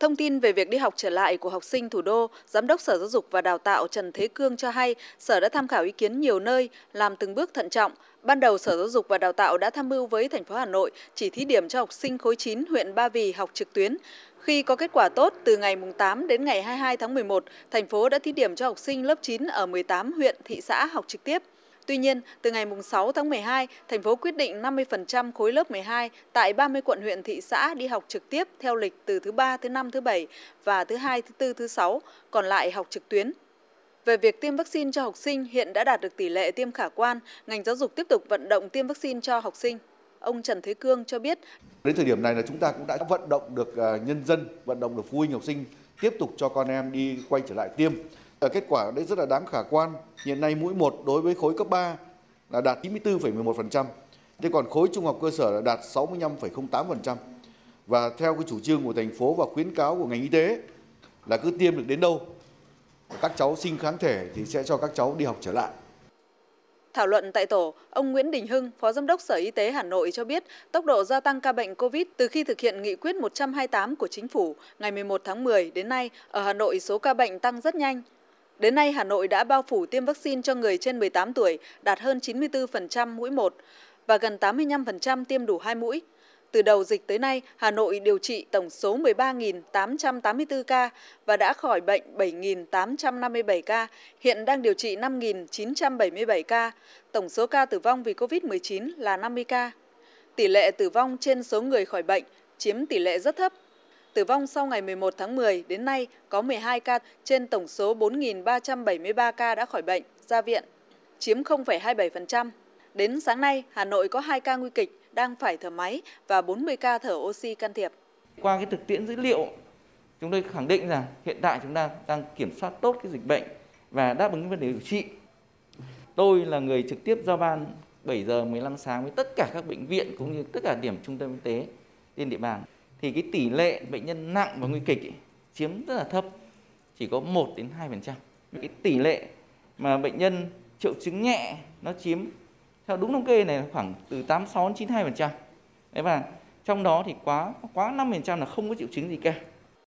Thông tin về việc đi học trở lại của học sinh thủ đô, Giám đốc Sở Giáo dục và Đào tạo Trần Thế Cương cho hay Sở đã tham khảo ý kiến nhiều nơi, làm từng bước thận trọng. Ban đầu Sở Giáo dục và Đào tạo đã tham mưu với thành phố Hà Nội chỉ thí điểm cho học sinh khối 9 huyện Ba Vì học trực tuyến. Khi có kết quả tốt, từ ngày 8 đến ngày 22 tháng 11, thành phố đã thí điểm cho học sinh lớp 9 ở 18 huyện, thị xã học trực tiếp. Tuy nhiên, từ ngày 6 tháng 12, thành phố quyết định 50% khối lớp 12 tại 30 quận huyện thị xã đi học trực tiếp theo lịch từ thứ ba, thứ 5, thứ bảy và thứ hai, thứ tư, thứ sáu, còn lại học trực tuyến. Về việc tiêm vaccine cho học sinh hiện đã đạt được tỷ lệ tiêm khả quan, ngành giáo dục tiếp tục vận động tiêm vaccine cho học sinh. Ông Trần Thế Cương cho biết. Đến thời điểm này là chúng ta cũng đã vận động được à, nhân dân, vận động được phụ huynh học sinh tiếp tục cho con em đi quay trở lại tiêm là kết quả đấy rất là đáng khả quan. Hiện nay mũi 1 đối với khối cấp 3 là đạt 94,11%. Thế còn khối trung học cơ sở là đạt 65,08%. Và theo cái chủ trương của thành phố và khuyến cáo của ngành y tế là cứ tiêm được đến đâu các cháu sinh kháng thể thì sẽ cho các cháu đi học trở lại. Thảo luận tại tổ, ông Nguyễn Đình Hưng, Phó Giám đốc Sở Y tế Hà Nội cho biết tốc độ gia tăng ca bệnh COVID từ khi thực hiện nghị quyết 128 của Chính phủ ngày 11 tháng 10 đến nay, ở Hà Nội số ca bệnh tăng rất nhanh. Đến nay, Hà Nội đã bao phủ tiêm vaccine cho người trên 18 tuổi, đạt hơn 94% mũi 1 và gần 85% tiêm đủ 2 mũi. Từ đầu dịch tới nay, Hà Nội điều trị tổng số 13.884 ca và đã khỏi bệnh 7.857 ca, hiện đang điều trị 5.977 ca. Tổng số ca tử vong vì COVID-19 là 50 ca. Tỷ lệ tử vong trên số người khỏi bệnh chiếm tỷ lệ rất thấp. Tử vong sau ngày 11 tháng 10 đến nay có 12 ca trên tổng số 4.373 ca đã khỏi bệnh, ra viện, chiếm 0,27%. Đến sáng nay, Hà Nội có 2 ca nguy kịch, đang phải thở máy và 40 ca thở oxy can thiệp. Qua cái thực tiễn dữ liệu, chúng tôi khẳng định rằng hiện tại chúng ta đang kiểm soát tốt cái dịch bệnh và đáp ứng vấn đề điều trị. Tôi là người trực tiếp giao ban 7 giờ 15 sáng với tất cả các bệnh viện cũng như tất cả điểm trung tâm y tế trên địa bàn thì cái tỷ lệ bệnh nhân nặng và nguy kịch ấy, chiếm rất là thấp, chỉ có 1 đến 2%. Cái tỷ lệ mà bệnh nhân triệu chứng nhẹ nó chiếm theo đúng thống kê này là khoảng từ 86 đến 92%. Đấy và trong đó thì quá quá 5% là không có triệu chứng gì cả.